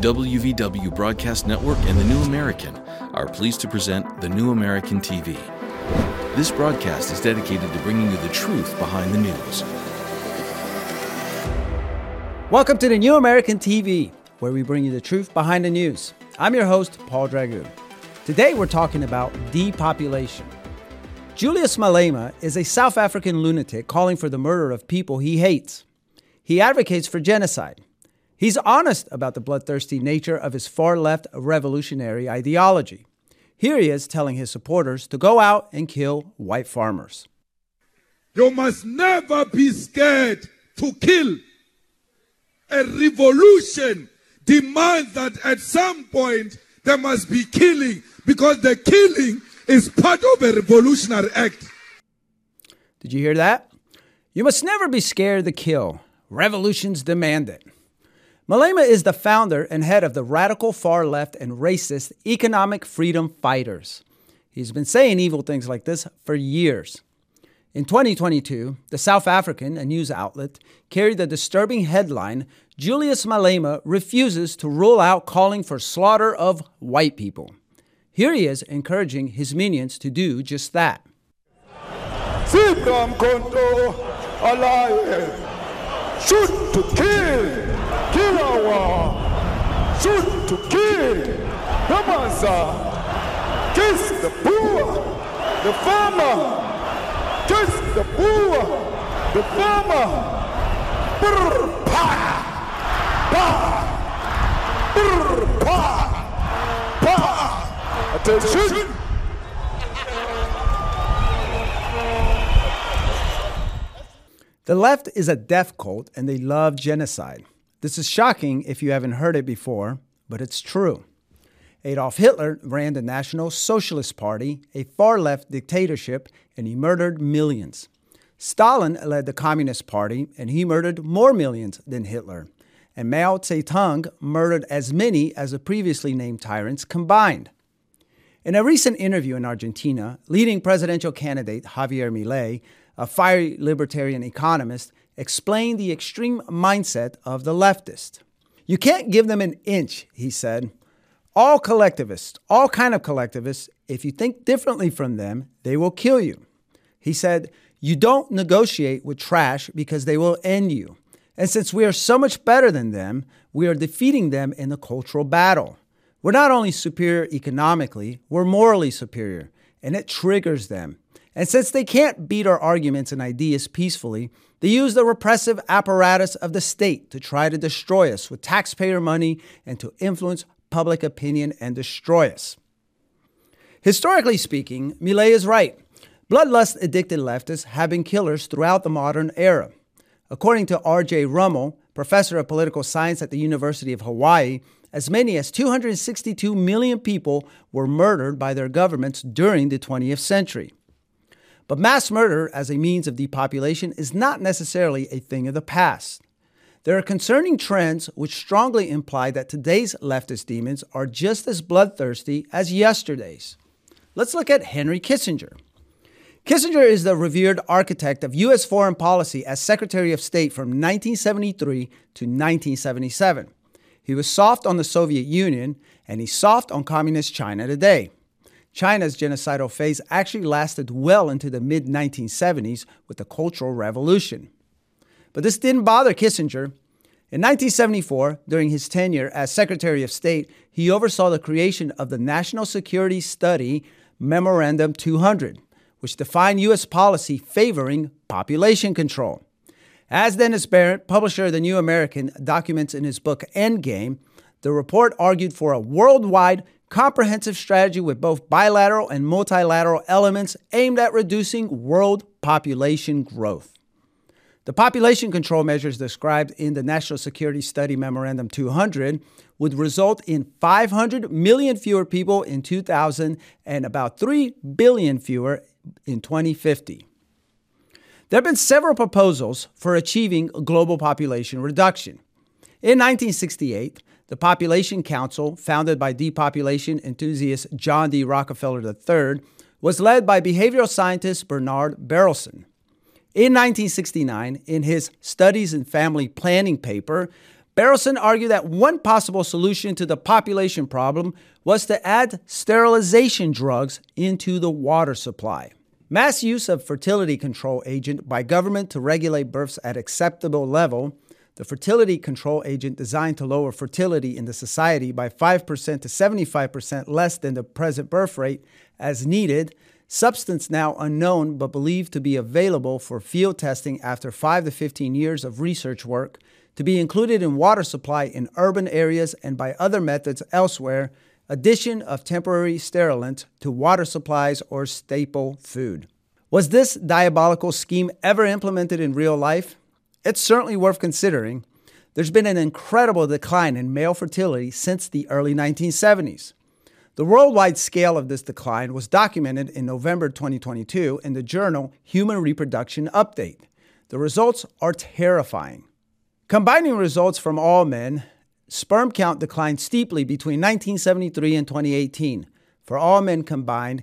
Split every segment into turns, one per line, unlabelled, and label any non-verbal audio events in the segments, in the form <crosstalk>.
WVW Broadcast Network and The New American are pleased to present The New American TV. This broadcast is dedicated to bringing you the truth behind the news.
Welcome to The New American TV, where we bring you the truth behind the news. I'm your host, Paul Dragu. Today we're talking about depopulation. Julius Malema is a South African lunatic calling for the murder of people he hates. He advocates for genocide. He's honest about the bloodthirsty nature of his far left revolutionary ideology. Here he is telling his supporters to go out and kill white farmers.
You must never be scared to kill. A revolution demands that at some point there must be killing because the killing is part of a revolutionary act.
Did you hear that? You must never be scared to kill. Revolutions demand it. Malema is the founder and head of the radical far left and racist Economic Freedom Fighters. He's been saying evil things like this for years. In 2022, the South African, a news outlet, carried the disturbing headline Julius Malema refuses to rule out calling for slaughter of white people. Here he is encouraging his minions to do just that.
Shoot to kill! Shoot to kill, kiss the poor, the farmer, kiss the poor, the farmer, brr, pa, pa, brr, pa, pa, attention.
The left is a death cult and they love genocide. This is shocking if you haven't heard it before, but it's true. Adolf Hitler ran the National Socialist Party, a far left dictatorship, and he murdered millions. Stalin led the Communist Party, and he murdered more millions than Hitler. And Mao Zedong murdered as many as the previously named tyrants combined. In a recent interview in Argentina, leading presidential candidate Javier Milei, a fiery libertarian economist, explained the extreme mindset of the leftist. You can't give them an inch, he said. All collectivists, all kind of collectivists, if you think differently from them, they will kill you. He said, You don't negotiate with trash because they will end you. And since we are so much better than them, we are defeating them in the cultural battle. We're not only superior economically, we're morally superior, and it triggers them. And since they can't beat our arguments and ideas peacefully, they use the repressive apparatus of the state to try to destroy us with taxpayer money and to influence public opinion and destroy us. Historically speaking, Milei is right. Bloodlust addicted leftists have been killers throughout the modern era. According to R.J. Rummel, professor of political science at the University of Hawaii, as many as 262 million people were murdered by their governments during the 20th century. But mass murder as a means of depopulation is not necessarily a thing of the past. There are concerning trends which strongly imply that today's leftist demons are just as bloodthirsty as yesterday's. Let's look at Henry Kissinger. Kissinger is the revered architect of U.S. foreign policy as Secretary of State from 1973 to 1977. He was soft on the Soviet Union and he's soft on Communist China today. China's genocidal phase actually lasted well into the mid 1970s with the Cultural Revolution. But this didn't bother Kissinger. In 1974, during his tenure as Secretary of State, he oversaw the creation of the National Security Study Memorandum 200, which defined U.S. policy favoring population control. As Dennis Behreandt, publisher of The New American, documents in his book Endgame, the report argued for a worldwide comprehensive strategy with both bilateral and multilateral elements aimed at reducing world population growth. The population control measures described in the National Security Study Memorandum 200 would result in 500 million fewer people in 2000 and about 3 billion fewer in 2050. There have been several proposals for achieving global population reduction. In 1968, the Population Council, founded by depopulation enthusiast John D. Rockefeller III, was led by behavioral scientist Bernard Berelson. In 1969, in his Studies in Family Planning paper, Berelson argued that one possible solution to the population problem was to add sterilization drugs into the water supply. Mass use of fertility control agent by government to regulate births at acceptable level, the fertility control agent designed to lower fertility in the society by 5% to 75% less than the present birth rate as needed, substance now unknown but believed to be available for field testing after 5 to 15 years of research work to be included in water supply in urban areas and by other methods elsewhere, addition of temporary sterilant to water supplies or staple food. Was this diabolical scheme ever implemented in real life? It's certainly worth considering. There's been an incredible decline in male fertility since the early 1970s. The worldwide scale of this decline was documented in November 2022 in the journal Human Reproduction Update. The results are terrifying. Combining results from all men, sperm count declined steeply between 1973 and 2018. For all men combined,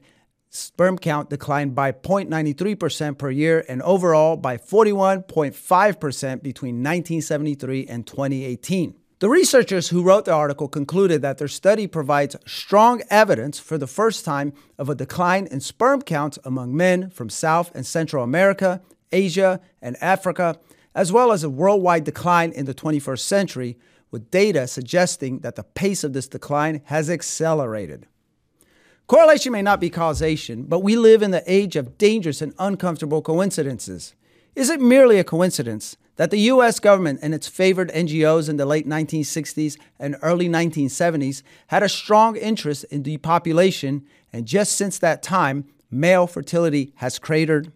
sperm count declined by 0.93% per year and overall by 41.5% between 1973 and 2018. The researchers who wrote the article concluded that their study provides strong evidence for the first time of a decline in sperm counts among men from South and Central America, Asia, and Africa as well as a worldwide decline in the 21st century, with data suggesting that the pace of this decline has accelerated. Correlation may not be causation, but we live in the age of dangerous and uncomfortable coincidences. Is it merely a coincidence that the US government and its favored NGOs in the late 1960s and early 1970s had a strong interest in depopulation, and just since that time, male fertility has cratered?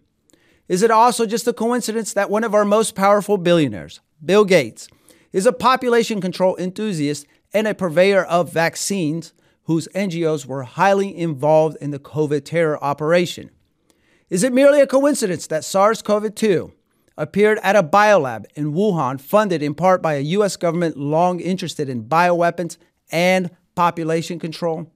Is it also just a coincidence that one of our most powerful billionaires, Bill Gates, is a population control enthusiast and a purveyor of vaccines whose NGOs were highly involved in the COVID terror operation? Is it merely a coincidence that SARS CoV 2 appeared at a biolab in Wuhan, funded in part by a U.S. government long interested in bioweapons and population control?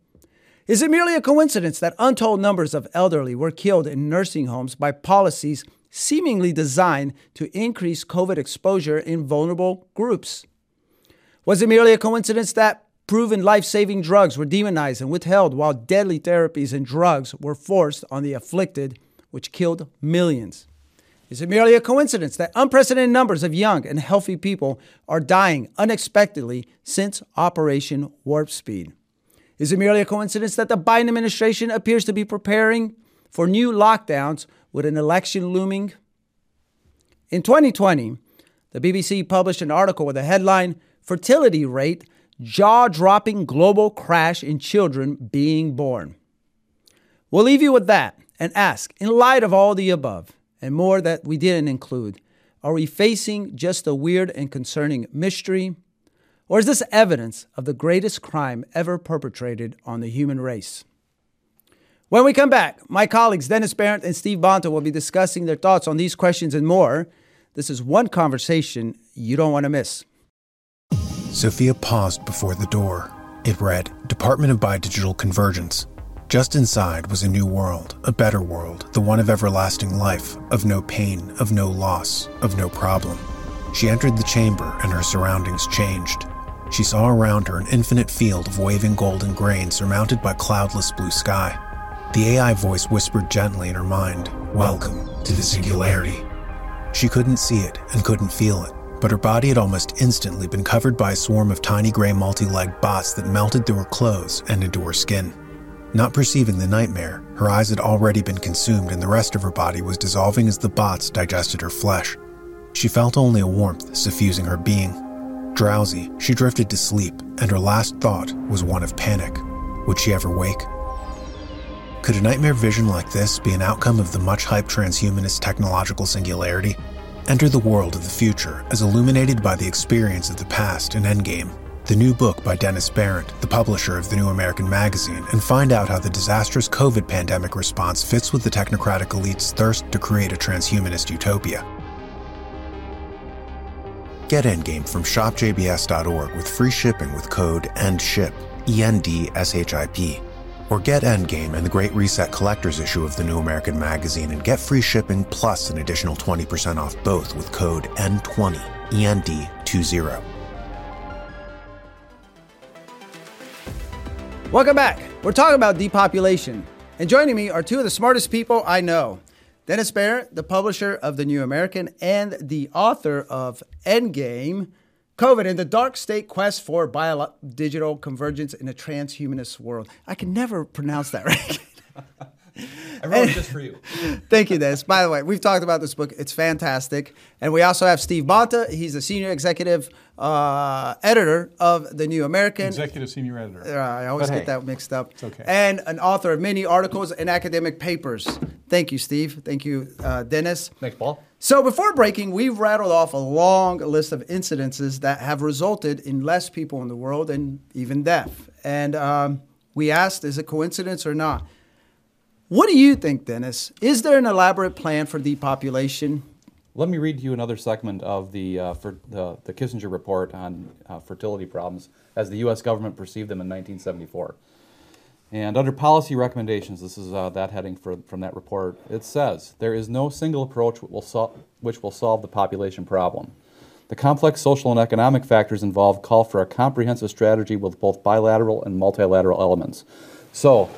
Is it merely a coincidence that untold numbers of elderly were killed in nursing homes by policies seemingly designed to increase COVID exposure in vulnerable groups? Was it merely a coincidence that proven life saving drugs were demonized and withheld while deadly therapies and drugs were forced on the afflicted, which killed millions? Is it merely a coincidence that unprecedented numbers of young and healthy people are dying unexpectedly since Operation Warp Speed? Is it merely a coincidence that the Biden administration appears to be preparing for new lockdowns with an election looming? In 2020, the BBC published an article with the headline Fertility Rate Jaw Dropping Global Crash in Children Being Born. We'll leave you with that and ask, in light of all the above and more that we didn't include, are we facing just a weird and concerning mystery? Or is this evidence of the greatest crime ever perpetrated on the human race? When we come back, my colleagues Dennis Behreandt and Steve Bonta will be discussing their thoughts on these questions and more. This is one conversation you don't want to miss.
Sophia paused before the door. It read Department of Biodigital Convergence. Just inside was a new world, a better world, the one of everlasting life, of no pain, of no loss, of no problem. She entered the chamber and her surroundings changed. She saw around her an infinite field of waving golden grain surmounted by cloudless blue sky. The AI voice whispered gently in her mind, Welcome to the singularity. She couldn't see it and couldn't feel it, but her body had almost instantly been covered by a swarm of tiny gray multi legged bots that melted through her clothes and into her skin. Not perceiving the nightmare, her eyes had already been consumed and the rest of her body was dissolving as the bots digested her flesh. She felt only a warmth suffusing her being, Drowsy, she drifted to sleep, and her last thought was one of panic. Would she ever wake? Could a nightmare vision like this be an outcome of the much hyped transhumanist technological singularity? Enter the world of the future as illuminated by the experience of the past in Endgame, the new book by Dennis Behreandt, the publisher of the New American Magazine, and find out how the disastrous COVID pandemic response fits with the technocratic elite's thirst to create a transhumanist utopia. Get Endgame from shopjbs.org with free shipping with code ENDSHIP, E N D S H I P or get Endgame and the Great Reset Collector's issue of the New American Magazine and get free shipping plus an additional 20% off both with code N20, END20.
Welcome back. We're talking about depopulation, and joining me are two of the smartest people I know. Dennis Behreandt, the publisher of The New American and the author of Endgame, COVID and the Dark State Quest for Bio- Digital Convergence in a Transhumanist World. I can never pronounce that <laughs> right.
I wrote it just for you. <laughs>
Thank you, Dennis. By the way, we've talked about this book. It's fantastic. And we also have Steve Bonta. He's the senior executive uh, editor of The New American.
Executive senior editor.
Uh, I always
But
get
hey,
that mixed up.
it's okay.
And an author of many articles and academic papers. Thank you, Steve. Thank you, uh, Dennis.
Thanks, Paul.
So before breaking, we've rattled off a long list of incidences that have resulted in less people in the world and even death. And um, we asked, is it coincidence or not? What do you think, Dennis? Is there an elaborate plan for depopulation?
Let me read to you another segment of the, uh, for the, Kissinger report on uh, fertility problems as the U.S. government perceived them in 1974. And under policy recommendations, this is uh, that heading for, from that report, it says there is no single approach will, which will solve the population problem. The complex social and economic factors involved call for a comprehensive strategy with both bilateral and multilateral elements. So,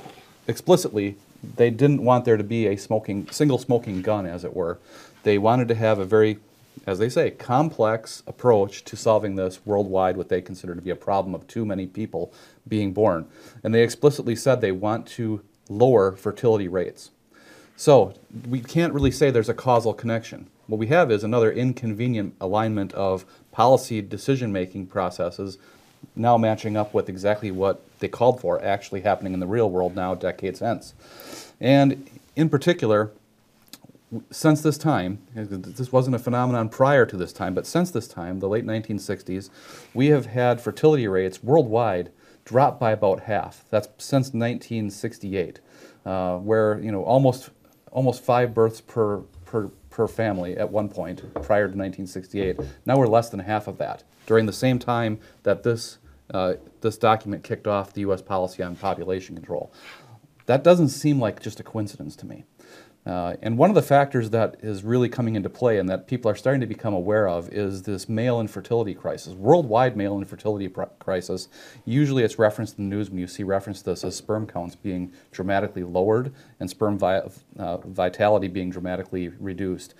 explicitly, they didn't want there to be a smoking, single smoking gun, as it were. They wanted to have a very, as they say, complex approach to solving this worldwide, what they consider to be a problem of too many people being born. And they explicitly said they want to lower fertility rates. So we can't really say there's a causal connection. What we have is another inconvenient alignment of policy decision making processes now matching up with exactly what they called for actually happening in the real world now, decades hence. And in particular, since this time, this wasn't a phenomenon prior to this time, but since this time, the late 1960s, we have had fertility rates worldwide drop by about half. That's since 1968, uh, where you know almost almost five births per per per family at one point prior to 1968. Now we're less than half of that. During the same time that this uh, this document kicked off the U.S. policy on population control, that doesn't seem like just a coincidence to me. Uh, and one of the factors that is really coming into play and that people are starting to become aware of is this male infertility crisis, worldwide male infertility crisis. Usually it's referenced in the news when you see reference to this as sperm counts being dramatically lowered and sperm vi- uh, vitality being dramatically reduced.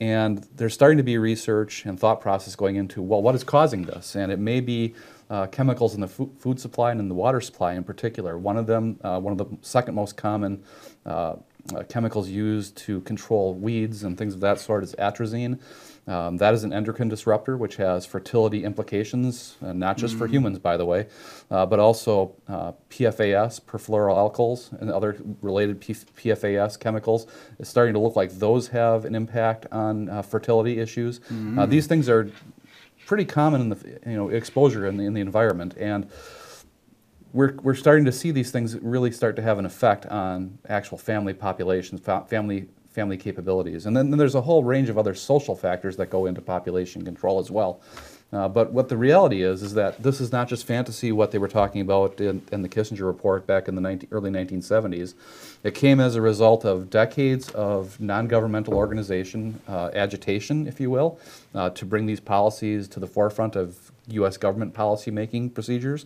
And there's starting to be research and thought process going into, well, what is causing this? And it may be uh, chemicals in the food supply and in the water supply in particular. One of them, uh, one of the second most common uh, uh, chemicals used to control weeds and things of that sort is atrazine. Um, that is an endocrine disruptor, which has fertility implications, uh, not just for humans, by the way, uh, but also uh, PFAS, perfluoroalkyls, and other related P- PFAS chemicals. It's starting to look like those have an impact on uh, fertility issues. Uh, these things are pretty common in the you know exposure in the, in the environment, and we're, we're starting to see these things really start to have an effect on actual family populations, fa- family family capabilities, and then, then there's a whole range of other social factors that go into population control as well. Uh, but what the reality is is that this is not just fantasy. What they were talking about in, in the Kissinger report back in the 19, early 1970s, it came as a result of decades of non-governmental organization uh, agitation, if you will, uh, to bring these policies to the forefront of U.S. government policymaking procedures,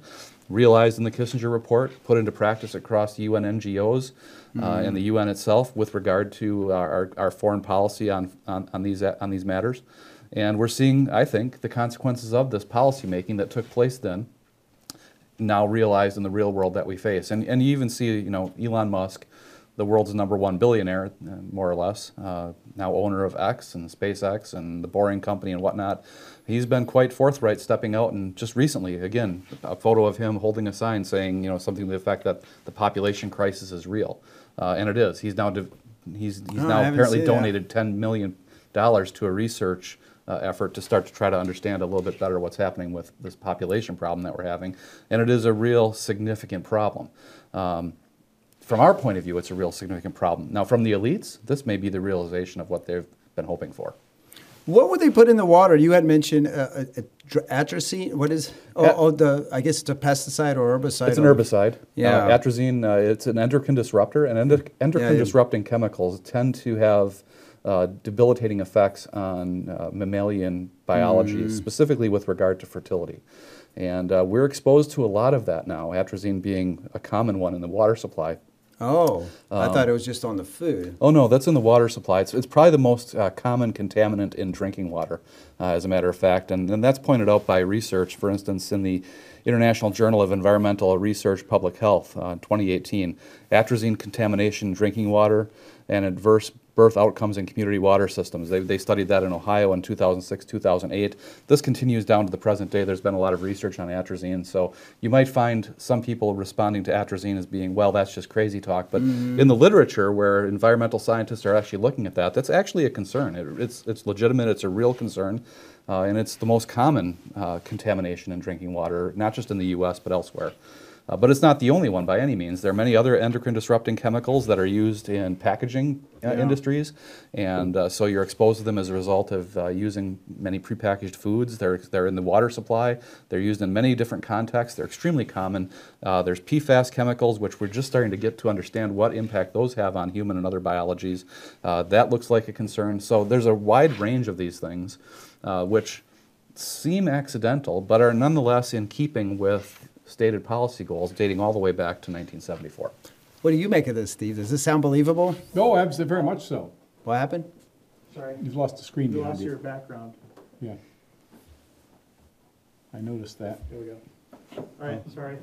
realized in the Kissinger report, put into practice across the UN NGOs uh, and the UN itself with regard to our, our, our foreign policy on, on, on, these, on these matters. And we're seeing, I think, the consequences of this policymaking that took place then now realized in the real world that we face. And, and you even see, you know, Elon Musk, the world's number one billionaire, uh, more or less, uh, now owner of X and SpaceX and the Boring Company and whatnot. He's been quite forthright, stepping out and just recently, again, a photo of him holding a sign saying, you know, something to the effect that the population crisis is real, uh, and it is. He's now he's he's
Oh,
now apparently
that.
donated ten million dollars to a research uh, effort to start to try to understand a little bit better what's happening with this population problem that we're having, and it is a real significant problem. Um, from our point of view, it's a real significant problem. Now, from the elites, this may be the realization of what they've been hoping for.
What would they put in the water? You had mentioned uh, uh, uh, atrazine. What is? Oh, oh, the I guess it's a pesticide or herbicide.
It's an herbicide.
Yeah.
Uh, atrazine, uh, it's an endocrine disruptor, and endo- endocrine
yeah.
disrupting chemicals tend to have uh, debilitating effects on uh, mammalian biology,
Mm.
specifically with regard to fertility. And uh, we're exposed to a lot of that now, atrazine being a common one in the water supply.
Oh, I thought it was just on the food.
Oh no, that's in the water supply. It's, it's probably the most uh, common contaminant in drinking water, uh, as a matter of fact, and, and that's pointed out by research. For instance, in the International Journal of Environmental Research Public Health, uh, 2018, atrazine contamination in drinking water and adverse birth outcomes in community water systems. They, they studied that in Ohio in 2006, 2008. This continues down to the present day. There's been a lot of research on atrazine, so you might find some people responding to atrazine as being, well, that's just crazy talk. But in the literature, where environmental scientists are actually looking at that, that's actually a concern. It, it's, it's legitimate, it's a real concern, uh, and it's the most common uh, contamination in drinking water, not just in the US, but elsewhere. Uh, but it's not the only one by any means. There are many other endocrine disrupting chemicals that are used in packaging uh, industries, and uh, so you're exposed to them as a result of uh, using many prepackaged foods. They're, they're in the water supply, they're used in many different contexts, they're extremely common. Uh, there's PFAS chemicals, which we're just starting to get to understand what impact those have on human and other biologies. Uh, that looks like a concern. So there's a wide range of these things, which seem accidental, but are nonetheless in keeping with stated policy goals dating all the way back to 1974.
What do you make of this, Steve? Does this sound believable?
No, absolutely, very much so.
What happened?
Sorry,
You've lost the screen
you
behind
lost your
you.
background.
Yeah. I noticed that.
There we go. All right, oh. sorry.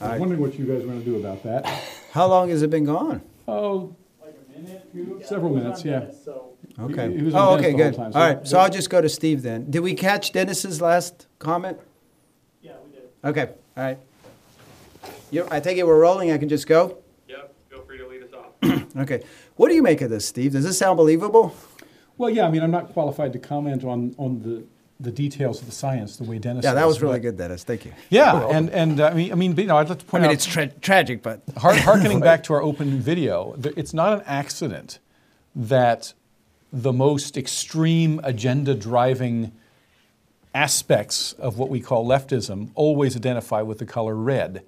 I was wondering what you guys were gonna do about that.
How long has it been gone?
Oh,
Like a minute?
several minutes, yeah.
So,
Okay.
he was on
Oh, okay, good.
time, so-
right, so I'll just go to Steve then. Did we catch Dennis's last comment?
yeah, we did.
Okay, all right. You, I take it we're rolling, I can just go?
Yep, feel free to lead us off. <clears throat>
Okay. What do you make of this, Steve? Does this sound believable?
Well, yeah, I mean, I'm not qualified to comment on, on the, the details of the science the way Dennis
Yeah, that
is,
was really
but-
good, Dennis. Thank you.
Yeah, and, and uh, I mean, I mean, you know, I'd like to point
I
point
mean,
out.
it's tra- tragic, but
Har- <laughs> Harkening back to our open video, it's not an accident that the most extreme agenda driving aspects of what we call leftism always identify with the color red.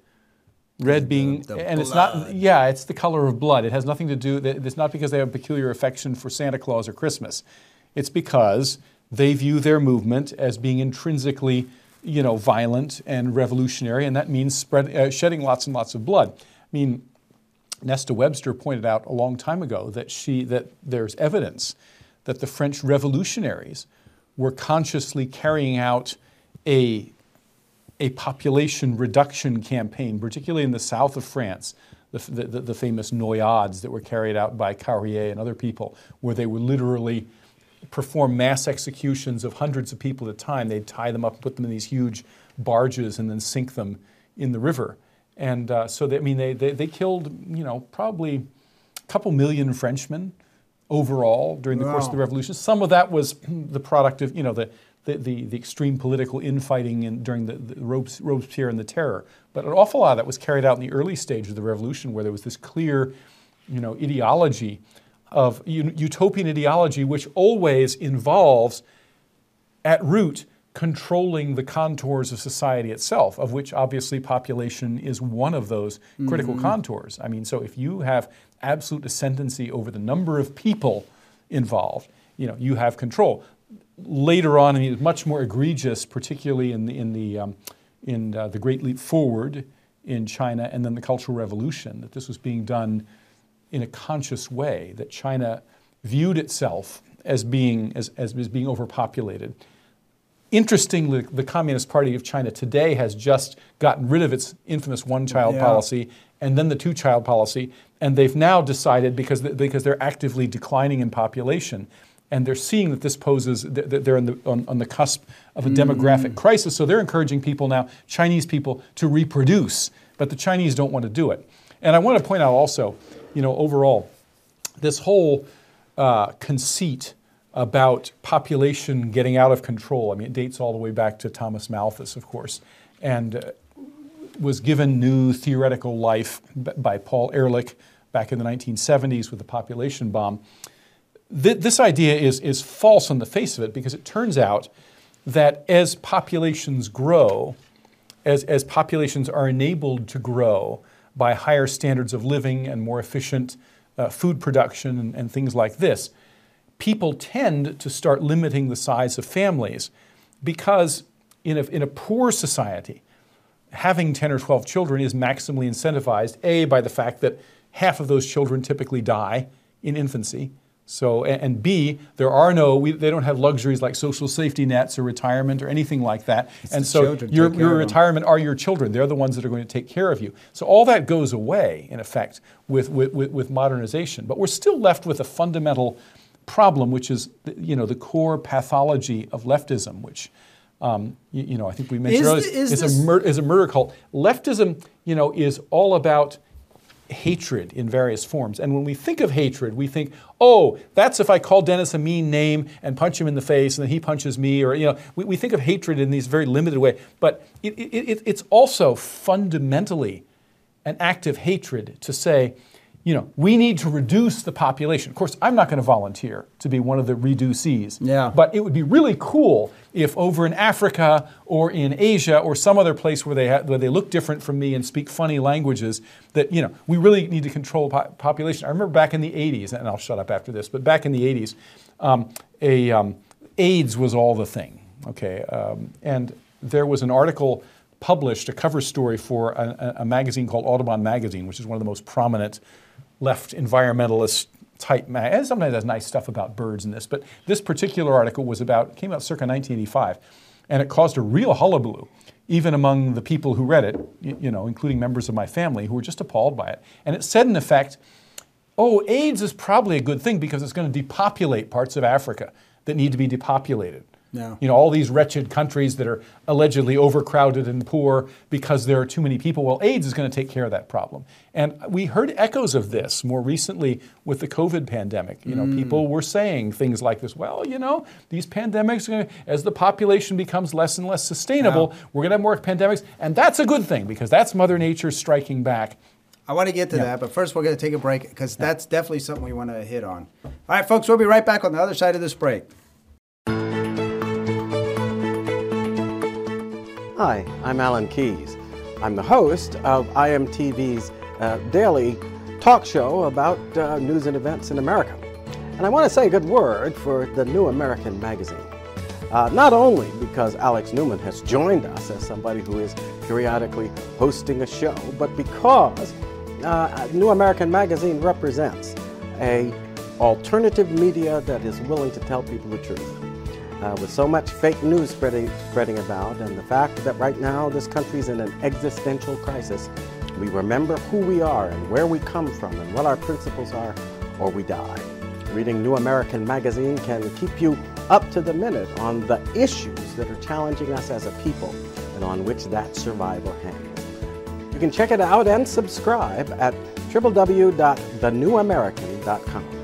Red being,
the
and it's not, yeah, it's the color of blood. It has nothing to do, it's not because they have a peculiar affection for Santa Claus or Christmas. It's because they view their movement as being intrinsically, you know, violent and revolutionary, and that means spread, uh, shedding lots and lots of blood. I mean, Nesta Webster pointed out a long time ago that she that there's evidence that the French revolutionaries were consciously carrying out a a population reduction campaign, particularly in the south of France, the, the, the famous noyades that were carried out by Carrier and other people, where they would literally perform mass executions of hundreds of people at a time. They'd tie them up, and put them in these huge barges, and then sink them in the river. And uh, so, they, I mean, they, they, they killed, you know, probably a couple million Frenchmen overall during the course of the revolution. Some of that was the product of, you know, the, the, the, the extreme political infighting in, during the, the Robes, Robespierre and the Terror. But an awful lot of that was carried out in the early stage of the revolution, where there was this clear, you know, ideology of utopian ideology, which always involves at root controlling the contours of society itself, of which obviously population is one of those critical mm-hmm. contours. I mean, so if you have absolute ascendancy over the number of people involved, you know, you have control. Later on, I mean, it's much more egregious, particularly in the in the um, in uh, the Great Leap Forward in China, and then the Cultural Revolution. That this was being done in a conscious way. That China viewed itself as being as, as, as being overpopulated. Interestingly, the Communist Party of China today has just gotten rid of its infamous one-child
Yeah.
policy and then the two-child policy, and they've now decided because because they're actively declining in population, and they're seeing that this poses that they're in the, on, on the cusp of a demographic crisis. So they're encouraging people now, Chinese people, to reproduce, but the Chinese don't want to do it. And I want to point out also, you know, overall, this whole uh, conceit about population getting out of control. I mean, it dates all the way back to Thomas Malthus, of course, and uh, was given new theoretical life by Paul Ehrlich back in the 1970s with the population bomb. Th- this idea is, is false on the face of it because it turns out that as populations grow, as, as populations are enabled to grow by higher standards of living and more efficient uh, food production and, and things like this, people tend to start limiting the size of families because in a, in a poor society, having 10 or 12 children is maximally incentivized, A, by the fact that half of those children typically die in infancy. So, and, B, there are no, we, they don't have luxuries like social safety nets or retirement or anything like that. and so your, your retirement are your children. They're the ones that are going to take care of you. So all that goes away, in effect, with, with, with, with modernization. But we're still left with a fundamental problem, which is, the- you know, the core pathology of leftism, which, um, you, you know, I think we mentioned
Is
earlier,
is
is,
this-
a mur- is a murder cult. Leftism, you know, is all about hatred in various forms. And when we think of hatred, we think, oh, that's if I call Dennis a mean name and punch him in the face and then he punches me, or, you know, we, we think of hatred in these very limited way. But it, it, it, it's also fundamentally an act of hatred to say, you know, we need to reduce the population. Of course, I'm not going to volunteer to be one of the reducees.
Yeah.
But it would be really cool if over in Africa or in Asia or some other place where they ha- where they look different from me and speak funny languages, that you know we really need to control po- population. I remember back in the 80s, and I'll shut up after this. But back in the 80s, um, a um, AIDS was all the thing. Okay, um, and there was an article published, a cover story for a, a a magazine called Audubon Magazine, which is one of the most prominent left environmentalist type mag. And sometimes has nice stuff about birds in this, but this particular article was about came out circa 1985, and it caused a real hullabaloo, even among the people who read it, you know, including members of my family who were just appalled by it. And it said, in effect, oh, AIDS is probably a good thing because it's going to depopulate parts of Africa that need to be depopulated.
Yeah.
You know, all these wretched countries that are allegedly overcrowded and poor because there are too many people. Well, AIDS is going to take care of that problem. And we heard echoes of this more recently with the COVID pandemic. You know, mm. people were saying things like this, well, you know, these pandemics, are gonna, as the population becomes less and less sustainable, we're going to have more pandemics. And that's a good thing because that's Mother Nature striking back.
I want to get to that, but first we're going to take a break because that's definitely something we want to hit on. All right, folks, we'll be right back on the other side of this break.
Hi, I'm Alan Keyes. I'm the host of IMTV's uh, daily talk show about uh, news and events in America. And I want to say a good word for the New American magazine. Uh, not only because Alex Newman has joined us as somebody who is periodically hosting a show, but because uh, New American Magazine represents a alternative media that is willing to tell people the truth. Uh, with so much fake news spreading, spreading about, and the fact that right now this country is in an existential crisis, we remember who we are and where we come from and what our principles are, or we die. Reading New American Magazine can keep you up to the minute on the issues that are challenging us as a people and on which that survival hangs. You can check it out and subscribe at www.thenewamerican.com.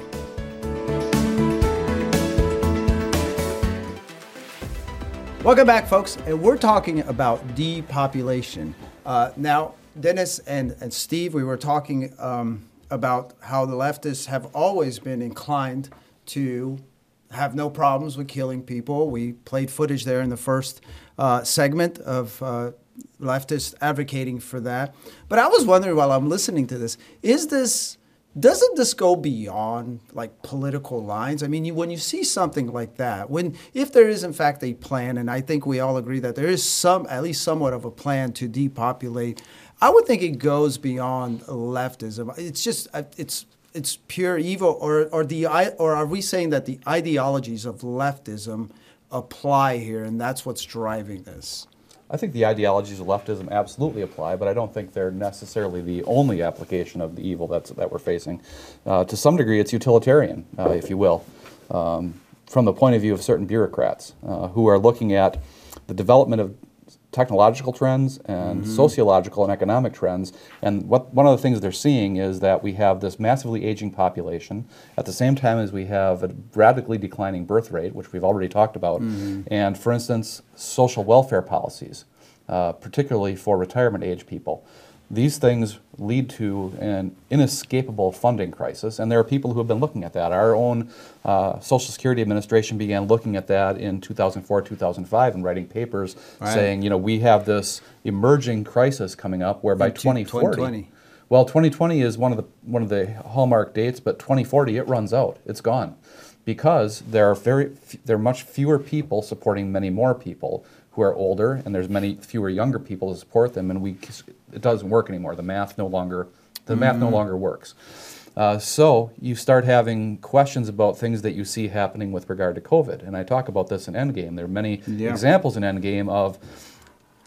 Welcome back, folks. And we're talking about depopulation. Uh, now, Dennis and, and Steve, we were talking um, about how the leftists have always been inclined to have no problems with killing people. We played footage there in the first uh, segment of uh, leftists advocating for that. But I was wondering while I'm listening to this, is this doesn't this go beyond like political lines? I mean, you, when you see something like that, when if there is in fact a plan, and I think we all agree that there is some, at least somewhat of a plan to depopulate, I would think it goes beyond leftism. It's just uh, it's it's pure evil, or or the or are we saying that the ideologies of leftism apply here, and that's what's driving this?
I think the ideologies of leftism absolutely apply, but I don't think they're necessarily the only application of the evil that's, that we're facing. Uh, to some degree, it's utilitarian, uh, if you will, um, from the point of view of certain bureaucrats uh, who are looking at the development of technological trends and sociological and economic trends. And what, one of the things they're seeing is that we have this massively aging population at the same time as we have a radically declining birth rate, which we've already talked about. And for instance, social welfare policies, uh, particularly for retirement age people. These things lead to an inescapable funding crisis, and there are people who have been looking at that. Our own uh, Social Security Administration began looking at that in 2004, 2005, and writing papers saying, you know, we have this emerging crisis coming up where by 2040,
2020.
well, 2020 is one of the one of the hallmark dates, but 2040 it runs out. It's gone because there are very f- there are much fewer people supporting many more people who are older, and there's many fewer younger people to support them, and we it doesn't work anymore. The math no longer the math no
Mm.
longer works. Uh, so you start having questions about things that you see happening with regard to COVID, and I talk about this in Endgame. There are many
Yeah.
examples in Endgame of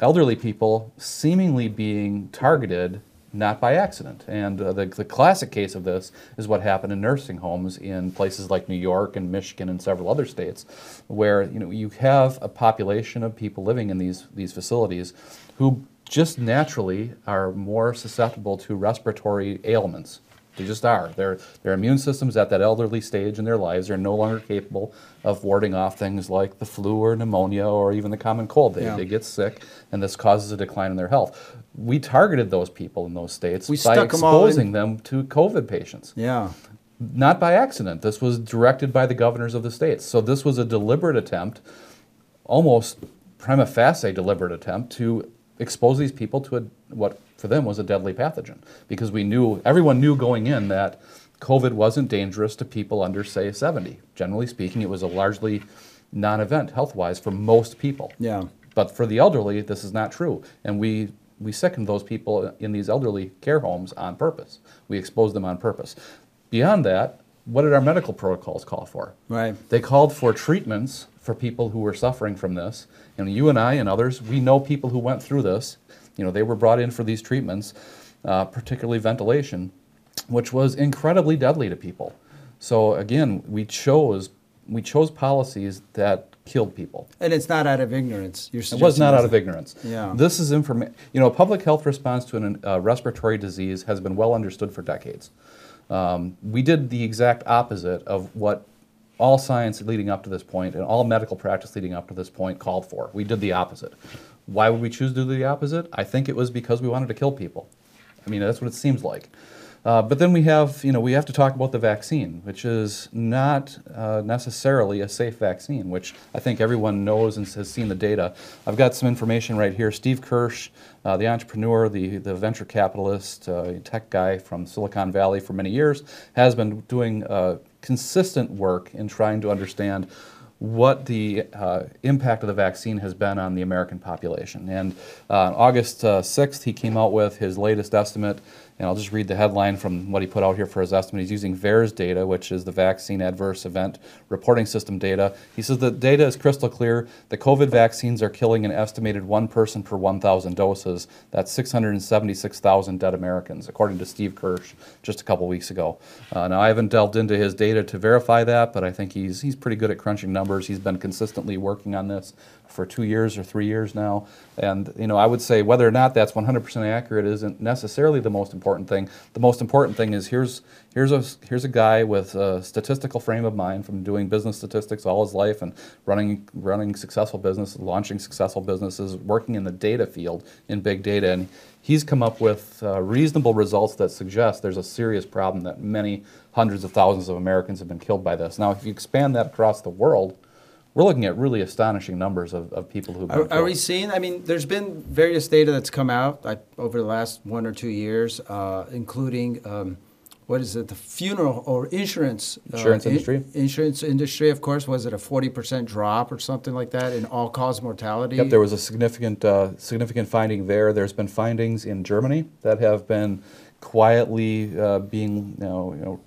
elderly people seemingly being targeted not by accident. And uh, the, the classic case of this is what happened in nursing homes in places like New York and Michigan and several other states, where you know you have a population of people living in these these facilities who just naturally are more susceptible to respiratory ailments. They just are. Their, their immune systems at that elderly stage in their lives are no longer capable of warding off things like the flu or pneumonia or even the common cold. They,
Yeah.
they get sick, and this causes a decline in their health. We targeted those people in those states
We
by
stuck 'em all in-
exposing them to COVID patients.
Yeah.
Not by accident. This was directed by the governors of the states. So this was a deliberate attempt, almost prima facie deliberate attempt to expose these people to a, what for them was a deadly pathogen because we knew everyone knew going in that COVID wasn't dangerous to people under say 70. Generally speaking, it was a largely non-event health-wise for most people.
Yeah.
But for the elderly, this is not true, and we we sickened those people in these elderly care homes on purpose. We exposed them on purpose. Beyond that, what did our medical protocols call for?
Right.
They called for treatments for people who were suffering from this. And you and I and others, we know people who went through this. You know, they were brought in for these treatments, uh, particularly ventilation, which was incredibly deadly to people. So again, we chose we chose policies that killed people.
And it's not out of ignorance. You're
It was not out of ignorance.
Yeah.
This is information. You know, public health response to a uh, respiratory disease has been well understood for decades. Um, we did the exact opposite of what all science leading up to this point and all medical practice leading up to this point called for. We did the opposite. Why would we choose to do the opposite? I think it was because we wanted to kill people. I mean, that's what it seems like. Uh, but then we have, you know, we have to talk about the vaccine, which is not uh, necessarily a safe vaccine, which I think everyone knows and has seen the data. I've got some information right here. Steve Kirsch, uh, the entrepreneur, the, the venture capitalist, uh, tech guy from Silicon Valley for many years, has been doing uh, consistent work in trying to understand what the uh, impact of the vaccine has been on the American population. And uh, August uh, 6th, he came out with his latest estimate. And I'll just read the headline from what he put out here for his estimate. He's using VAERS data, which is the Vaccine Adverse Event Reporting System data. He says the data is crystal clear. The COVID vaccines are killing an estimated one person per 1,000 doses. That's 676,000 dead Americans, according to Steve Kirsch just a couple weeks ago. Uh, now, I haven't delved into his data to verify that, but I think he's, he's pretty good at crunching numbers. He's been consistently working on this for two years or three years now. And, you know, I would say whether or not that's 100% accurate isn't necessarily the most important thing. The most important thing is here's, here's, a, here's a guy with a statistical frame of mind from doing business statistics all his life and running, running successful business, launching successful businesses, working in the data field in big data. And he's come up with uh, reasonable results that suggest there's a serious problem that many hundreds of thousands of Americans have been killed by this. Now, if you expand that across the world, we're looking at really astonishing numbers of, of people who've
Are, are we seeing? I mean, there's been various data that's come out like, over the last one or two years, uh, including um, what is it, the funeral or insurance uh,
Insurance
in-
industry?
insurance industry, of course, was it a forty percent drop or something like that in all cause mortality?
Yep, there was a significant uh, significant finding there. There's been findings in Germany that have been quietly uh, being you know, you know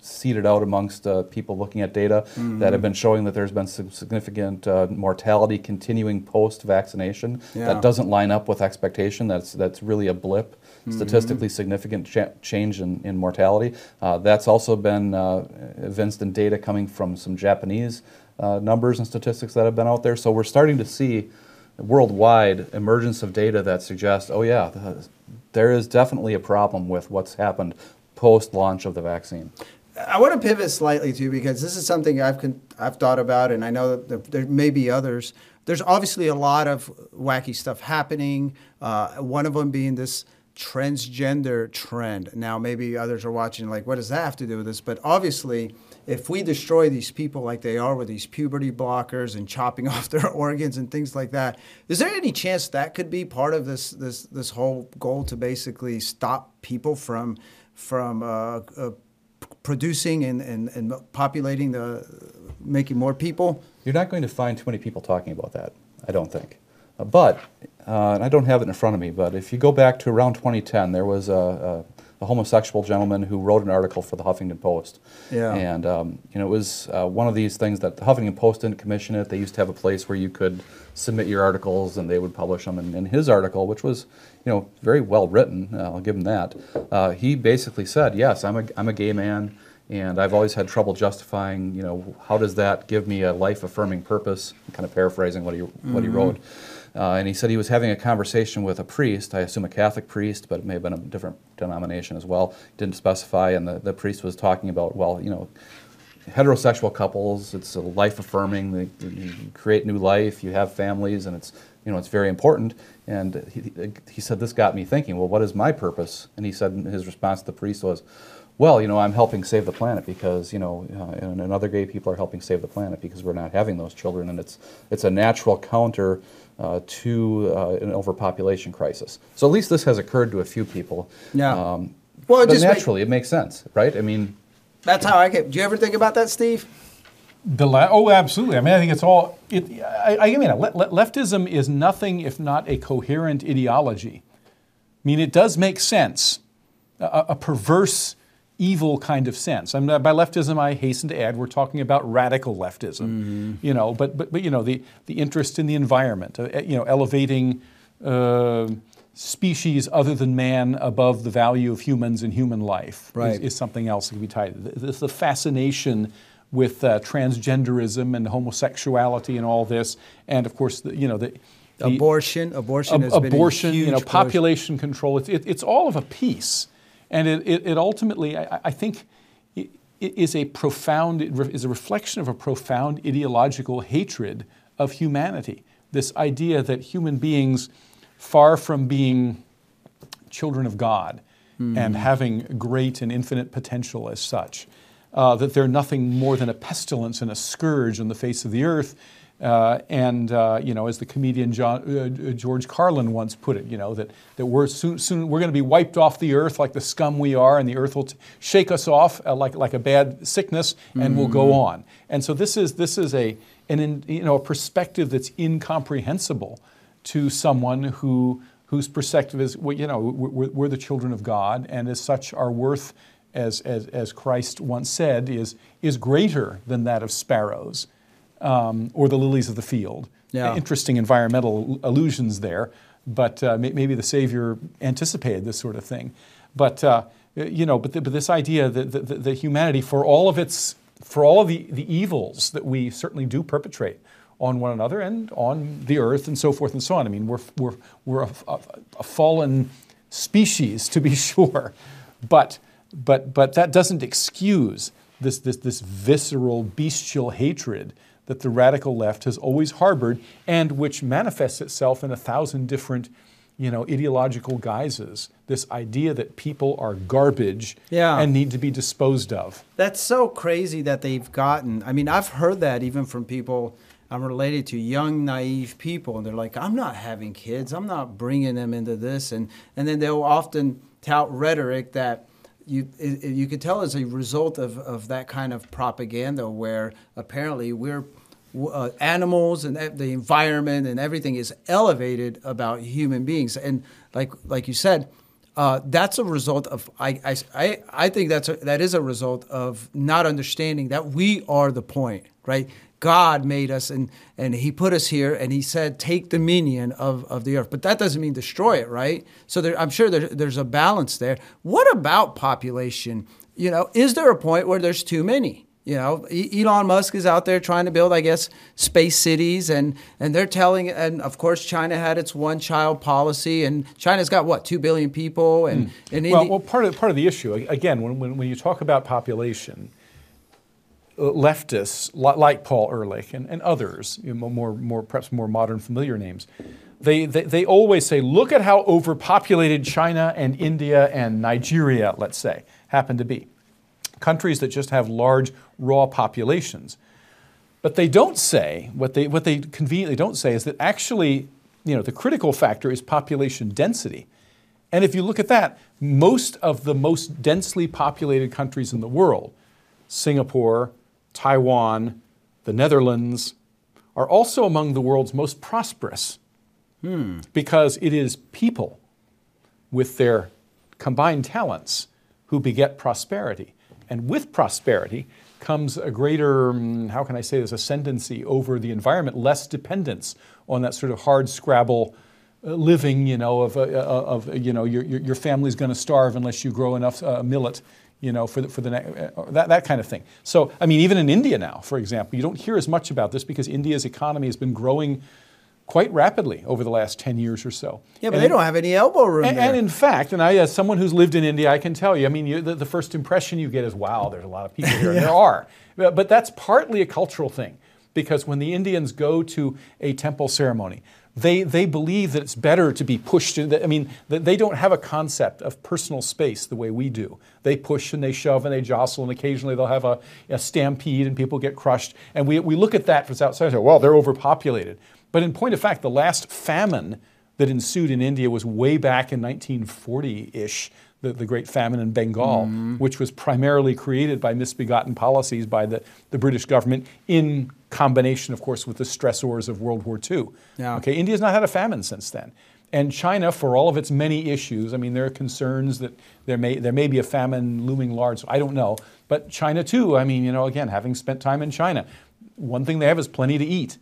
seeded out amongst uh, people looking at data that have been showing that there's been some significant uh, mortality continuing post vaccination
Yeah.
that doesn't line up with expectation. That's that's really a blip. Statistically significant cha- change in, in mortality. Uh, that's also been uh, evinced in data coming from some Japanese uh, numbers and statistics that have been out there. So we're starting to see worldwide emergence of data that suggests, oh yeah, the, there is definitely a problem with what's happened post launch of the vaccine.
I want to pivot slightly too because this is something I've con- I've thought about, and I know that there, may be others. There's obviously a lot of wacky stuff happening. Uh, one of them being this transgender trend. Now, maybe others are watching, like, what does that have to do with this? But obviously, if we destroy these people like they are with these puberty blockers and chopping <laughs> off their organs and things like that, is there any chance that could be part of this this this whole goal to basically stop people from from uh, uh, producing and, and, and populating the making more people?
You're not going to find too many people talking about that, I don't think. Uh, but, uh, and I don't have it in front of me, but if you go back to around 2010, there was a, a, a homosexual gentleman who wrote an article for the Huffington Post.
Yeah.
And, um, you know, it was uh, one of these things that the Huffington Post didn't commission it. They used to have a place where you could submit your articles and they would publish them. And in his article, which was, you know, very well written, uh, I'll give him that, uh, he basically said, yes, I'm a, I'm a gay man and I've always had trouble justifying, you know, how does that give me a life-affirming purpose? I'm kind of paraphrasing what he what he
Mhm.
wrote, uh, and he said he was having a conversation with a priest, I assume a Catholic priest, but it may have been a different denomination as well. Didn't specify, and the, the priest was talking about, well, you know, heterosexual couples, it's a life-affirming. They, you create new life, you have families, and it's you know it's very important. And he, he said this got me thinking. Well, what is my purpose? And he said his response to the priest was, well, you know, I'm helping save the planet because you know, uh, and, and other gay people are helping save the planet because we're not having those children, and it's it's a natural counter uh, to uh, an overpopulation crisis. So at least this has occurred to a few people.
Yeah.
Um,
Well, it
but
just make-
naturally, it makes sense, right? I mean,
That's how I get. Do you ever think about that, Steve?
The le- oh, absolutely. I mean, I think it's all. It, I, I mean, le- le- leftism is nothing if not a coherent ideology. I mean, it does make sense, a, a perverse, evil kind of sense. I mean, by leftism, I hasten to add, we're talking about radical leftism. You know, but but but you know, the the interest in the environment, uh, you know, elevating. Uh, Species other than man above the value of humans and human life is-
Right.
is, something else that can be tied. The, the fascination with uh, transgenderism and homosexuality and all this, and of course, the, you know, the, the
Abortion. Abortion has been a
abortion, you know, population control. It's, it, it's all of a piece, and it, it, it ultimately, I, I think, is a profound is a reflection of a profound ideological hatred of humanity. This idea that human beings, far from being children of God and having great and infinite potential as such. Uh, that they're nothing more than a pestilence and a scourge on the face of the earth. Uh, and uh, you know, as the comedian John, uh, George Carlin once put it, you know that, that we're soon, soon we're going to be wiped off the earth like the scum we are, and the earth will t- shake us off uh, like, like a bad sickness, and we'll go
Mhm.
on. And so this is this is a an in, you know a perspective that's incomprehensible to someone who whose perspective is well, you know we're, we're the children of God, and as such are worth, as, as, as Christ once said, is is greater than that of sparrows um, or the lilies of the field.
Yeah.
Interesting environmental allusions there, but uh, may- maybe the Savior anticipated this sort of thing. But uh, you know, but, the, but this idea that, that, that humanity, for all of its, for all of the, the evils that we certainly do perpetrate on one another and on the earth and so forth and so on. I mean, we're, we're, we're a, a, a fallen species, to be <laughs> sure, but, but, but that doesn't excuse this, this, this visceral, bestial hatred that the radical left has always harbored and which manifests itself in a thousand different you know, ideological guises. This idea that people are garbage
Yeah.
and need to be disposed of.
That's so crazy that they've gotten. I mean, I've heard that even from people I'm related to, young, naive people, and they're like, "I'm not having kids. I'm not bringing them into this," and and then they'll often tout rhetoric that. You, it, you could tell as a result of, of that kind of propaganda where apparently we're uh, animals and the environment and everything is elevated about human beings and like like you said uh, that's a result of I, I, I, I think that's a, that is a result of not understanding that we are the point, right? God made us and and He put us here, and He said, "Take dominion of, of the earth." But that doesn't mean destroy it, right? So there, I'm sure there, there's a balance there. What about population? You know, is there a point where there's too many? You know, Elon Musk is out there trying to build, I guess, space cities, and and they're telling, and of course, China had its one-child policy, and China's got what two billion people, and hmm. and
Well,
Indi-
well, part of part of the issue again when, when, when you talk about population, leftists like Paul Ehrlich and, and others, you know, more more perhaps more modern familiar names, they, they they always say, look at how overpopulated China and India and Nigeria, let's say, happen to be, countries that just have large raw populations. But they don't say what they what they conveniently don't say is that actually, you know, the critical factor is population density. And if you look at that, most of the most densely populated countries in the world, Singapore, Taiwan, the Netherlands, are also among the world's most prosperous. because it is people with their combined talents who beget prosperity. And with prosperity comes a greater, mm, how can I say this, ascendancy over the environment, less dependence on that sort of hard scrabble uh, living, you know, of, uh, uh, of you know, your, your, your family's going to starve unless you grow enough uh, millet, you know, for the, for the uh, that, that kind of thing. So, I mean, even in India now, for example, you don't hear as much about this because India's economy has been growing quite rapidly over the last 10 years or so.
Yeah, but
And
they don't have any elbow room
and, and in fact, and I, as someone who's lived in India, I can tell you, I mean, you, the, the first impression you get is, wow, there's a lot of people here. <laughs> And there are. But that's partly a cultural thing because when the Indians go to a temple ceremony, they, they believe that it's better to be pushed. to- I mean, they don't have a concept of personal space the way we do. They push and they shove and they jostle, and occasionally they'll have a, a stampede and people get crushed. And we, we look at that from outside and say, well, they're overpopulated. But in point of fact, the last famine that ensued in India was way back in 1940 ish, the, the Great Famine in Bengal, mm-hmm. which was primarily created by misbegotten policies by the, the British government in combination, of course, with the stressors of World War II.
Yeah.
Okay, India's not had a famine since then. And China, for all of its many issues, I mean, there are concerns that there may, there may be a famine looming large. I don't know. But China, too, I mean, you know, again, having spent time in China, one thing they have is plenty to eat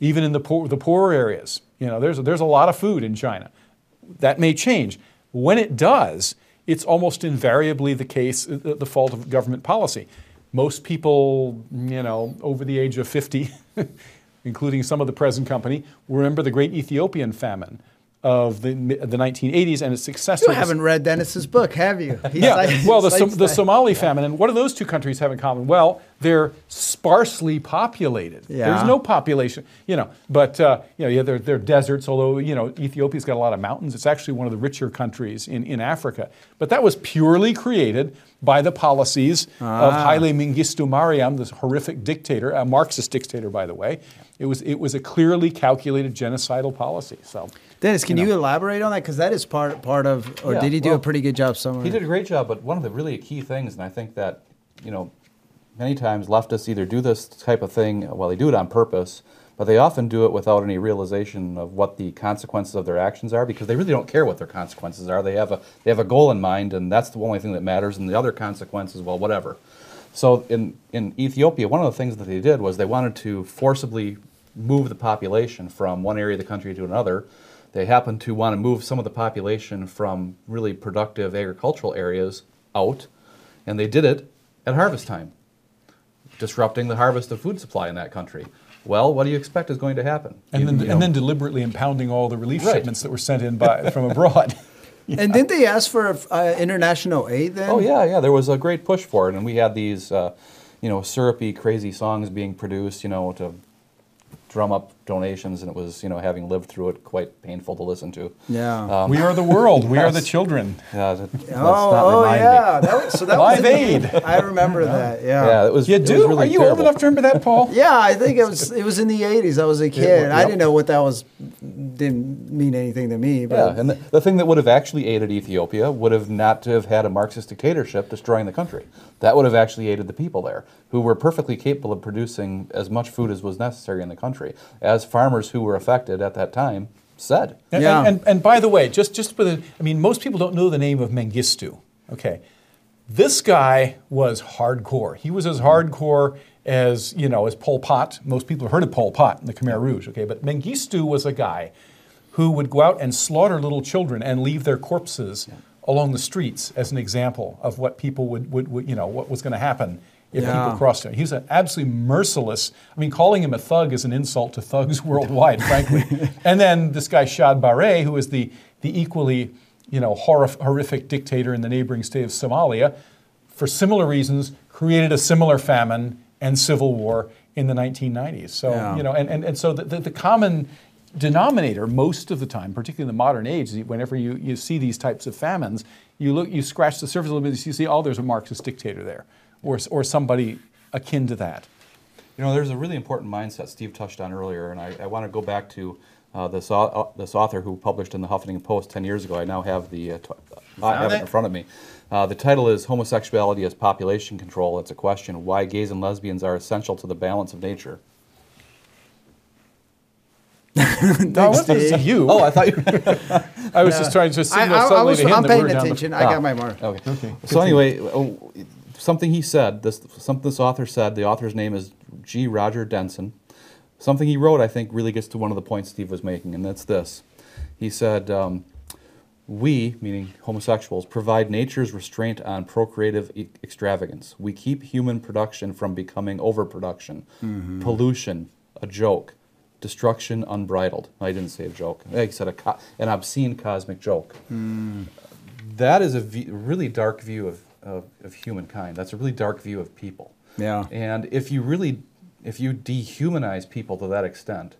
even in the poor, the poorer areas. You know, there's, there's a lot of food in China. That may change. When it does, it's almost invariably the case, uh, the, the fault of government policy. Most people, you know, over the age of 50, <laughs> including some of the present company, remember the great Ethiopian famine of the, the 1980s and its successor.
you haven't read Dennis's book, have you? He
Yeah, well, the, Som- the. Somali famine, and what do those two countries have in common? Well, they're sparsely populated.
Yeah.
There's no population, you know, but, uh, you know, yeah, they're, they're deserts, although, you know, Ethiopia's got a lot of mountains. It's actually one of the richer countries in, in Africa. But that was purely created by the policies of Haile Mengistu Mariam, this horrific dictator, a Marxist dictator, by the way. It was, it was a clearly calculated genocidal policy. So,
Dennis, can
you
you, elaborate on that? Because that is part part of, or
Yeah,
did he do
well,
a pretty good job somewhere?
He did a great job, but one of the really key things, and I think that, you know, many times leftists either do this type of thing, well, they do it on purpose, but they often do it without any realization of what the consequences of their actions are because they really don't care what their consequences are. They have a, they have a goal in mind, and that's the only thing that matters, and the other consequences, well, whatever. So in, in Ethiopia, one of the things that they did was they wanted to forcibly move the population from one area of the country to another. They happened to want to move some of the population from really productive agricultural areas out, and they did it at harvest time, disrupting the harvest of food supply in that country. Well, what do you expect is going to happen?
and,
You-
then,
you know,
and then deliberately impounding all the relief
Right.
shipments that were sent in by, from abroad. <laughs>
And didn't they ask for uh, international aid then?
Oh yeah, yeah. There was a great push for it, and we had these, uh, you know, syrupy, crazy songs being produced, you know, to drum up donations, and it was, you know, having lived through it, quite painful to listen to.
Yeah.
Um,
we are the world. We are the <laughs> children.
Yeah, that, let's
oh,
not
oh yeah. That was, so that <laughs>
Live
was in
Aid.
The, I remember that. Yeah.
Yeah, it was.
You
it was
do?
really
are you old enough to remember that, Paul? <laughs>
Yeah, I think it was it was in the '80s. I was a kid. I
yep.
didn't know what that was. Didn't mean anything to me. But
Yeah, and the, the thing that would have actually aided Ethiopia would have not to have had a Marxist dictatorship destroying the country. That would have actually aided the people there, who were perfectly capable of producing as much food as was necessary in the country, as farmers who were affected at that time said.
And,
Yeah.
and, and, and by the way, just, just for the, I mean, most people don't know the name of Mengistu. Okay. This guy was hardcore. He was as hardcore as, you know, as Pol Pot. Most people have heard of Pol Pot in the Khmer Rouge, okay? But Mengistu was a guy who would go out and slaughter little children and leave their corpses along the streets as an example of what people would, would, would you know, what was going to happen if
Yeah.
people crossed him. He was an absolutely merciless. I mean, calling him a thug is an insult to thugs <laughs> worldwide, frankly. <laughs> and then this guy Siad Barre, who is the the equally you know horrif- horrific dictator in the neighboring state of Somalia, for similar reasons, created a similar famine and civil war in the 1990s. So
Yeah.
you know, and, and, and so the, the, the common denominator most of the time, particularly in the modern age, whenever you, you see these types of famines, you look, you scratch the surface a little bit, you see, oh, there's a Marxist dictator there, or, or somebody akin to that.
You know, there's a really important mindset Steve touched on earlier, and I, I want to go back to uh, this, uh, this author who published in the Huffington Post 10 years ago. I now have the uh, t- I have it in front of me. Uh, the title is Homosexuality as Population Control. It's a question why gays and lesbians are essential to the balance of nature. <laughs>
no, I wasn't to you.
Oh, I thought you. <laughs>
I was just trying to
I,
signal
I, I
subtly
was,
to him
I'm
that
paying
we're down the-
attention. I
Ah.
got my mark.
Okay.
Okay,
So anyway, oh, something he said. This something this author said. The author's name is G. Roger Denson. Something he wrote, I think, really gets to one of the points Steve was making, and that's this. He said, um, "We, meaning homosexuals, provide nature's restraint on procreative e- extravagance. We keep human production from becoming overproduction, pollution, a joke." Destruction unbridled. I didn't say a joke. I said a co- an obscene cosmic joke that is a v- really dark view of, of, of humankind. That's a really dark view of people.
Yeah.
And if you really, if you dehumanize people to that extent,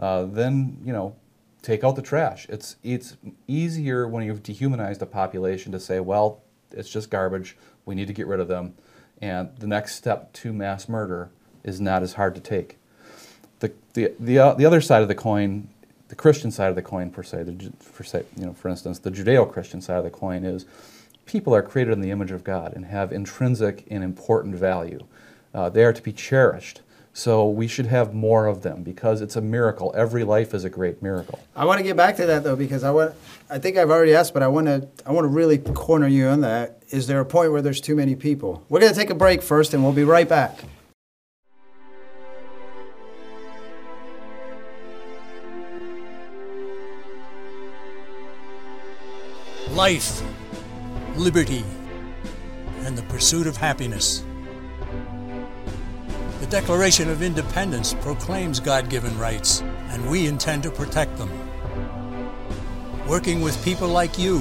uh, then you know, take out the trash. It's it's easier when you've dehumanized a population to say, well, it's just garbage. We need to get rid of them, and the next step to mass murder is not as hard to take. The the the, uh, the other side of the coin, the Christian side of the coin per se, the, for say, you know, for instance, the Judeo-Christian side of the coin is people are created in the image of God and have intrinsic and important value. Uh, they are to be cherished. So we should have more of them because it's a miracle. Every life is a great miracle.
I want to get back to that though because I want. I think I've already asked, but I want to. I want to really corner you on that. Is there a point where there's too many people? We're going to take a break first, and we'll be right back.
life, liberty, and the pursuit of happiness. Declaration of Independence proclaims God given rights, and we intend to protect them. Working with people like you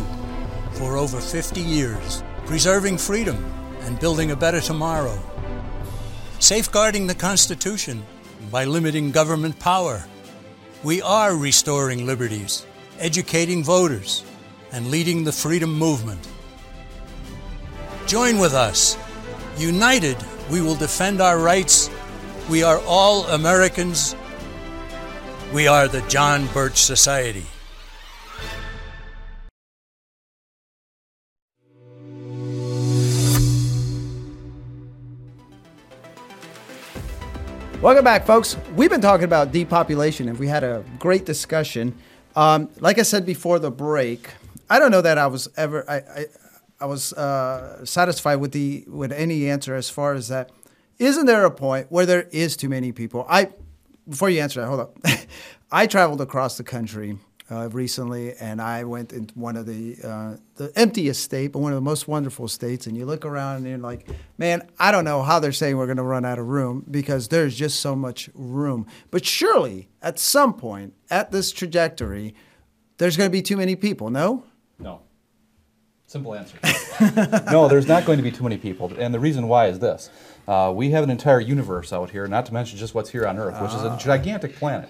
for over 50 years, preserving freedom and building a better tomorrow. Safeguarding the Constitution by limiting government power. We are restoring liberties, educating voters, and leading the freedom movement. Join with us. United, we will defend our rights. We are all Americans. We are the John Birch Society.
Welcome back, folks. We've been talking about depopulation, and we had a great discussion. Um, like I said before the break, I don't know that I was ever I I, I was uh, satisfied with the with any answer as far as that. Isn't there a point where there is too many people? I before you answer that, hold up. <laughs> I traveled across the country uh, recently, and I went in one of the uh, the emptiest state, but one of the most wonderful states. And you look around, and you're like, man, I don't know how they're saying we're going to run out of room because there's just so much room. But surely, at some point, at this trajectory, there's going to be too many people. No.
No. Simple answer. <laughs> no, there's not going to be too many people. And the reason why is this uh, we have an entire universe out here, not to mention just what's here on Earth, which is a gigantic planet.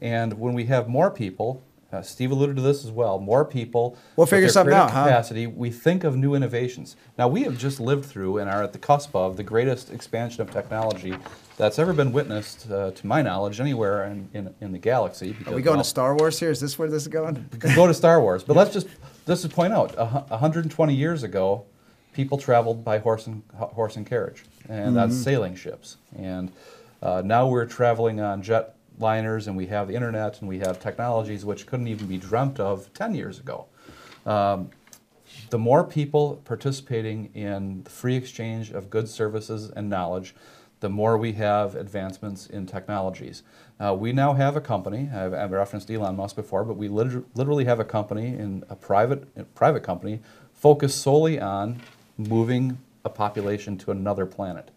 And when we have more people, uh, Steve alluded to this as well, more people,
We'll
with
figure
their
something out, huh?
capacity, we think of new innovations. Now, we have just lived through and are at the cusp of the greatest expansion of technology that's ever been witnessed, uh, to my knowledge, anywhere in, in, in the galaxy.
Are we going
well,
to Star Wars here? Is this where this is going?
could go to Star Wars. But <laughs> let's just let's just point out, hu- 120 years ago, people traveled by horse and horse and carriage, and that's
Mhm.
sailing ships. And uh, now we're traveling on jet liners, and we have the internet, and we have technologies which couldn't even be dreamt of 10 years ago. Um, the more people participating in the free exchange of goods, services, and knowledge, the more we have advancements in technologies. Uh, we now have a company. I've, I've referenced Elon Musk before, but we liter- literally have a company in a private a private company focused solely on moving a population to another planet.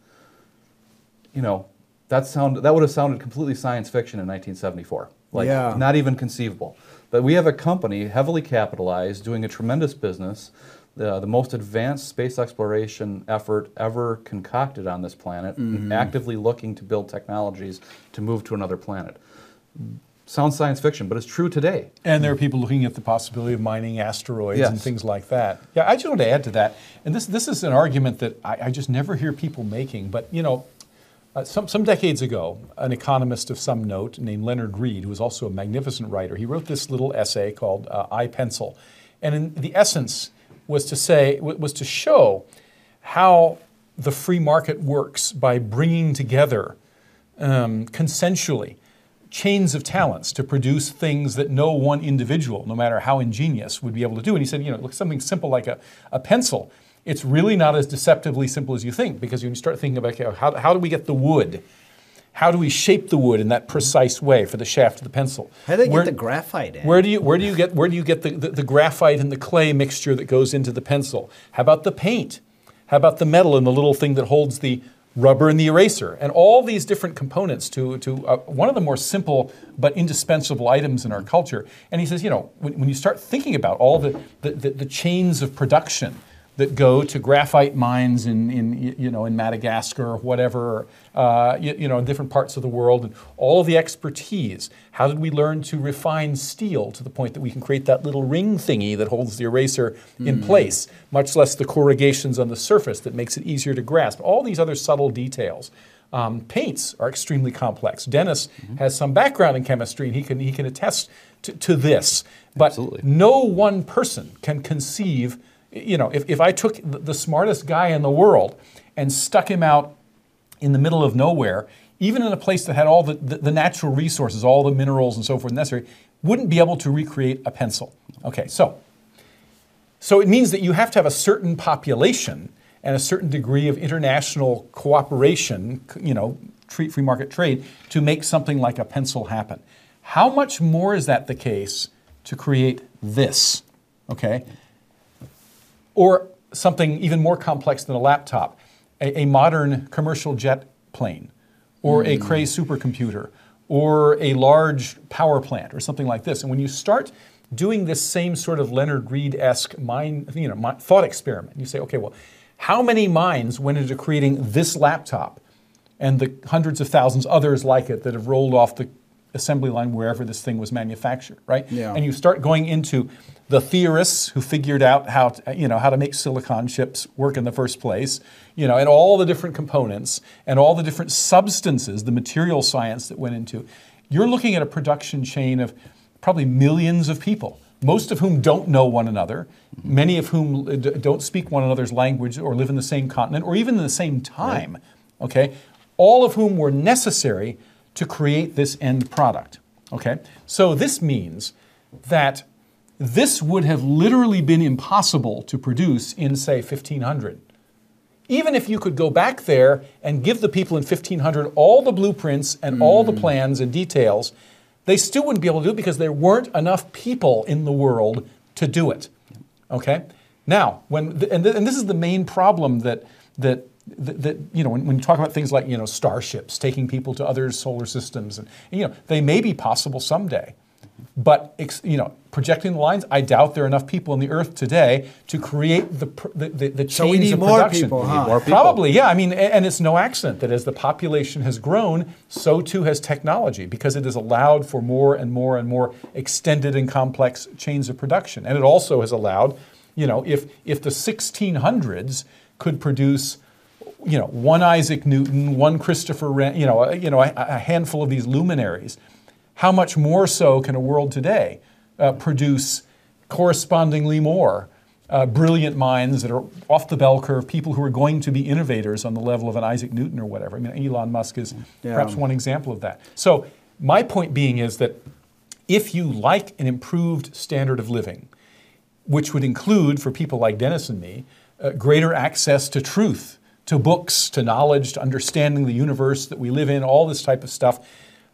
You know, that sound that would have sounded completely science fiction in 1974. Like
Yeah.
not even conceivable. But we have a company heavily capitalized, doing a tremendous business, the, the most advanced space exploration effort ever concocted on this planet,
Mhm.
actively looking to build technologies to move to another planet. Sounds science fiction, but it's true today.
And there are people looking at the possibility of mining asteroids and things like that. Yeah, I just want to add to that. And this, this is an argument that I, I just never hear people making. But, you know, uh, some, some decades ago, an economist of some note named Leonard Read, who was also a magnificent writer, he wrote this little essay called uh, I Pencil. And in the essence was to say, was to show how the free market works by bringing together um, consensually chains of talents to produce things that no one individual, no matter how ingenious, would be able to do. And he said, you know, look, something simple like a, a pencil, it's really not as deceptively simple as you think because when you start thinking about okay, how, how do we get the wood? How do we shape the wood in that precise way for the shaft of the pencil?
How do they get
Where-
the graphite in?
Where do you where do you get where do you get the, the, the graphite and the clay mixture that goes into the pencil? How about the paint? How about the metal and the little thing that holds the rubber and the eraser? And all these different components to, to uh, one of the more simple but indispensable items in our culture. And he says, you know, when, when you start thinking about all the, the, the, the chains of production that go to graphite mines in, in you know in Madagascar or whatever, uh, you, you know in different parts of the world, and all of the expertise. How did we learn to refine steel to the point that we can create that little ring thingy that holds the eraser in
Mm.
place, much less the corrugations on the surface that makes it easier to grasp. All these other subtle details. Um, paints are extremely complex. Dennis has some background in chemistry, and he can he can attest to, to this. But no one person can conceive you know, if, if I took the smartest guy in the world and stuck him out in the middle of nowhere, even in a place that had all the, the, the natural resources, all the minerals and so forth necessary, wouldn't be able to recreate a pencil. Okay, so so it means that you have to have a certain population and a certain degree of international cooperation, you know, free market trade to make something like a pencil happen. How much more is that the case to create this? Okay? Or something even more complex than a laptop, a, a modern commercial jet plane, or a hmm. Cray supercomputer, or a large power plant, or something like this. And when you start doing this same sort of Leonard Read-esque mind, you know, mi- thought experiment, you say, okay, well, how many minds went into creating this laptop and the hundreds of thousands others like it that have rolled off the assembly line wherever this thing was manufactured, right?
Yeah.
And you start going into the theorists who figured out how to, you know how to make silicon chips work in the first place, you know, and all the different components and all the different substances, the material science that went into. You're looking at a production chain of probably millions of people, most of whom don't know one another, many of whom uh, don't speak one another's language or live in the same continent or even in the same time. Okay, all of whom were necessary to create this end product. Okay, so this means that this would have literally been impossible to produce in, say, 1500. Even if you could go back there and give the people in 1500 all the blueprints and all the hmm. plans and details, they still wouldn't be able to do it because there weren't enough people in the world to do it. Okay? Now, when and, th- and this is the main problem that that that, that you know when, when you talk about things like you know starships taking people to other solar systems and you know they may be possible someday. But ex- you know, projecting the lines, I doubt there are enough people on the Earth today to create the the, the, the chains
So we need
of
more
production.
people, huh? We need more people.
Probably, yeah. I mean, and it's no accident that as the population has grown, so too has technology, because it has allowed for more and more and more extended and complex chains of production, and it also has allowed, you know, if if the 1600s could produce you know, one Isaac Newton, one Christopher Wren, you know, a, you know, a, a handful of these luminaries. How much more so can a world today uh, produce correspondingly more uh, brilliant minds that are off the bell curve, people who are going to be innovators on the level of an Isaac Newton or whatever? I mean, Elon Musk is
Yeah.
perhaps one example of that. So, my point being is that if you like an improved standard of living, which would include, for people like Dennis and me, uh, greater access to truth, to books, to knowledge, to understanding the universe that we live in, all this type of stuff,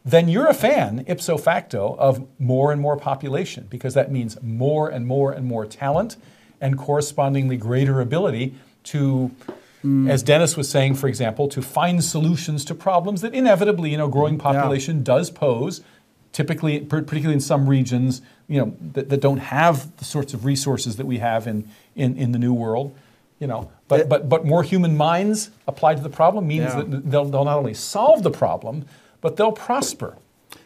then you're a fan, ipso facto, of more and more population because that means more and more and more talent and correspondingly greater ability to. Mm. As Dennis was saying, for example, to find solutions to problems that inevitably, you know, growing population does pose, typically, particularly in some regions, you know, that, that don't have the sorts of resources that we have in, in, in the new world, you know. But, but, but more human minds applied to the problem means
Yeah.
that they'll, they'll not only solve the problem, but they'll prosper.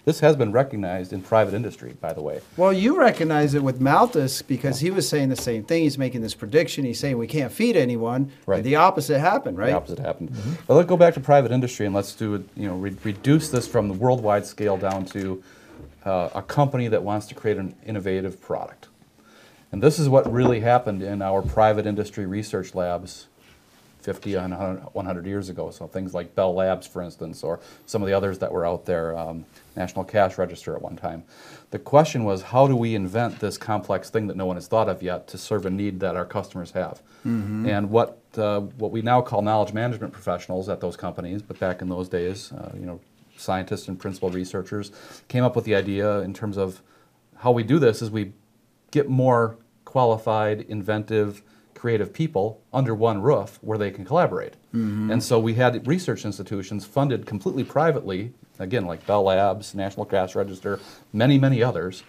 This has been recognized in private industry, by the way.
Well, you recognize it with Malthus because he was saying the same thing. He's making this prediction. He's saying we can't feed anyone.
Right.
And the opposite happened, right?
The opposite happened. But let's go back to private industry and let's do it. You know, re- reduce this from the worldwide scale down to uh, a company that wants to create an innovative product. And this is what really happened in our private industry research labs 50 and 100 100 years ago. So things like Bell Labs, for instance, or some of the others that were out there, um, National Cash Register at one time. The question was, how do we invent this complex thing that no one has thought of yet to serve a need that our customers have?
Mhm.
And what uh, what we now call knowledge management professionals at those companies, but back in those days, uh, you know, scientists and principal researchers came up with the idea in terms of how we do this is we get more qualified, inventive, creative people under one roof where they can collaborate.
Mhm.
And so we had research institutions funded completely privately, again, like Bell Labs, National Cash Register, many, many others,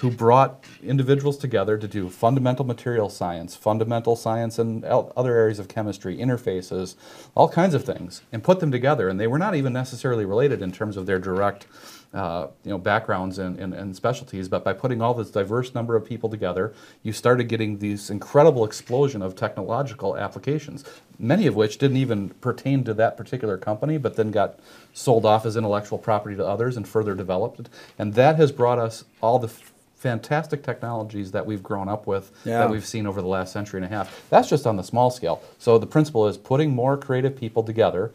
who brought individuals together to do fundamental material science, fundamental science and other areas of chemistry, interfaces, all kinds of things, and put them together. And they were not even necessarily related in terms of their direct uh, you know, backgrounds and, and, and specialties, but by putting all this diverse number of people together, you started getting these incredible explosion of technological applications, many of which didn't even pertain to that particular company, but then got sold off as intellectual property to others and further developed. And that has brought us all the fantastic technologies that we've grown up with,
Yeah.
that we've seen over the last century and a half. That's just on the small scale. So the principle is putting more creative people together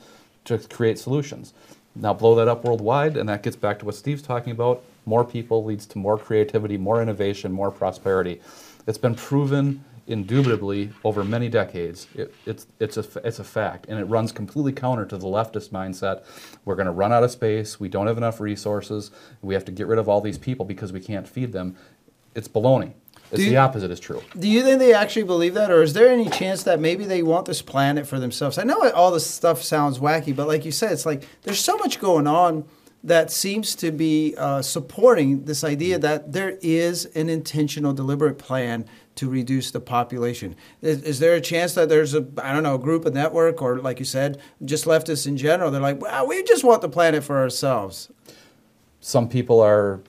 to create solutions. Now blow that up worldwide, and that gets back to what Steve's talking about. More people leads to more creativity, more innovation, more prosperity. It's been proven indubitably over many decades. It, it's, it's, a, it's a fact, and it runs completely counter to the leftist mindset. We're going to run out of space, we don't have enough resources, we have to get rid of all these people because we can't feed them. It's baloney. It's
Do
the opposite is true.
Do you think they actually believe that, or is there any chance that maybe they want this planet for themselves? I know all this stuff sounds wacky, but like you said, it's like there's so much going on that seems to be uh, supporting this idea that there is an intentional, deliberate plan to reduce the population. Is, is there a chance that there's a I don't know a group, a network, or like you said, just leftists in general? They're like, well, we just want the planet for ourselves.
some people are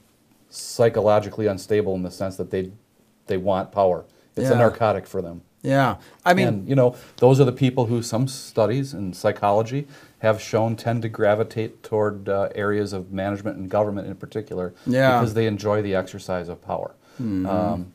psychologically unstable in the sense that they they want power. It's a narcotic for them.
Yeah, I mean,
and, you know, those are the people who some studies in psychology have shown tend to gravitate toward uh, areas of management and government in particular
Yeah.
because they enjoy the exercise of power.
Mhm.
Um,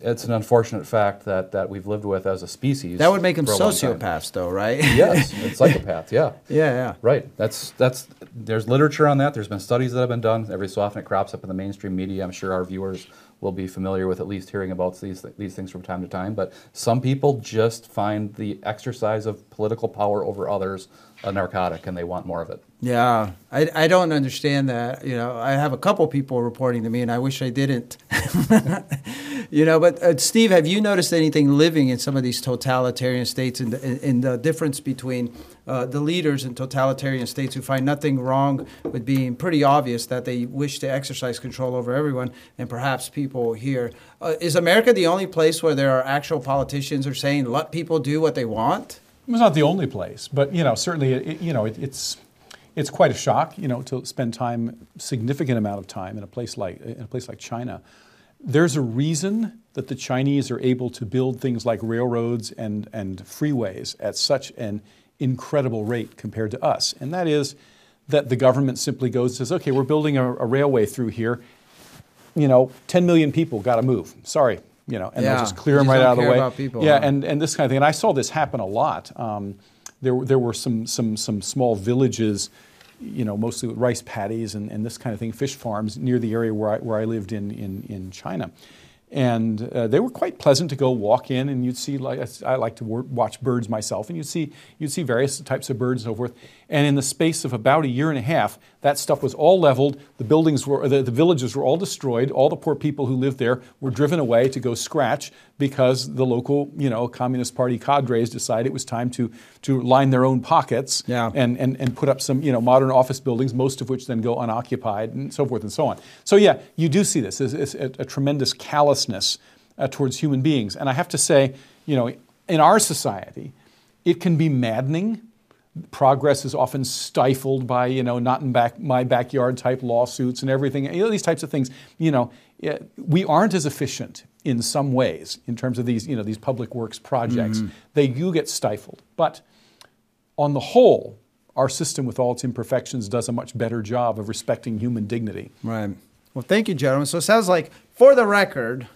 it's an unfortunate fact that, that we've lived with as a species.
that would make them
for a long time.
sociopaths, though, right?
yes, <laughs> it's psychopath. Yeah.
Yeah, yeah.
Right. That's that's. There's literature on that. There's been studies that have been done. Every so often it crops up in the mainstream media. I'm sure our viewers will be familiar with at least hearing about these these things from time to time. But some people just find the exercise of political power over others a narcotic, and they want more of it.
Yeah, I, I don't understand that. You know, I have a couple people reporting to me, and I wish I didn't. <laughs> you know, but uh, Steve, have you noticed anything living in some of these totalitarian states and in the difference between uh, the leaders in totalitarian states who find nothing wrong with being pretty obvious that they wish to exercise control over everyone, and perhaps people here? Uh, is America the only place where there are actual politicians who are saying let people do what they want?
It's not the only place, but you know, certainly, it, you know, it, it's it's quite a shock, you know, to spend time, significant amount of time in a place like in a place like China. There's a reason that the Chinese are able to build things like railroads and and freeways at such an incredible rate compared to us, and that is that the government simply goes and says, okay, we're building a, a railway through here. You know, 10 million people got to move. Sorry, you know, and
Yeah,
they'll just clear them right out of the way.
people,
yeah,
huh?
and, and this kind of thing. And I saw this happen a lot. Um, there, were- there were some, some, some small villages, you know, mostly with rice paddies and, and this kind of thing, fish farms near the area where I, where I lived in, in, in China. And uh, they were quite pleasant to go walk in, and you'd see, like I like to watch birds myself, and you'd see, you'd see various types of birds and so forth. And in the space of about a year and a half, that stuff was all leveled. The buildings were, the, the villages were all destroyed. All the poor people who lived there were driven away to go scratch because the local, you know, Communist Party cadres decided it was time to, to line their own pockets
Yeah.
and, and, and put up some, you know, modern office buildings, most of which then go unoccupied and so forth and so on. So yeah, you do see this. It's, it's a, a tremendous callousness uh, towards human beings. And I have to say, you know, in our society, it can be maddening progress is often stifled by you know not in back my backyard type lawsuits and everything you know, these types of things you know eh, we aren't as efficient in some ways in terms of these you know these public works projects
Mhm.
they do get stifled but on the whole our system with all its imperfections does a much better job of respecting human dignity
Right. Well, thank you, gentlemen. So it sounds like, for the record,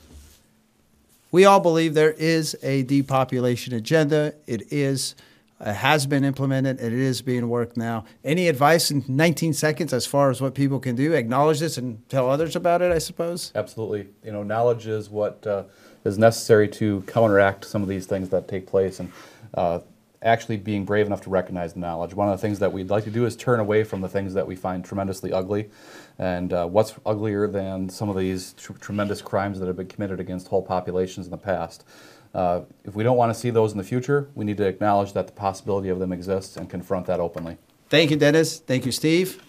we all believe there is a depopulation agenda. It is It has been implemented and it is being worked now. Any advice in 19 seconds as far as what people can do? Acknowledge this and tell others about it, I suppose.
Absolutely. You know, knowledge is what uh, is necessary to counteract some of these things that take place, and uh, actually being brave enough to recognize the knowledge. One of the things that we'd like to do is turn away from the things that we find tremendously ugly. And uh, what's uglier than some of these tr- tremendous crimes that have been committed against whole populations in the past? Uh, if we don't want to see those in the future, we need to acknowledge that the possibility of them exists and confront that openly.
Thank you, Dennis. Thank you, Steve.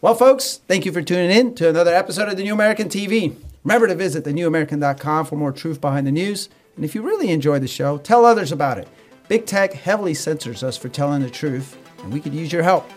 Well, folks, thank you for tuning in to another episode of The New American TV. Remember to visit thenewamerican.com for more truth behind the news. And if you really enjoy the show, tell others about it. Big tech heavily censors us for telling the truth, and we could use your help.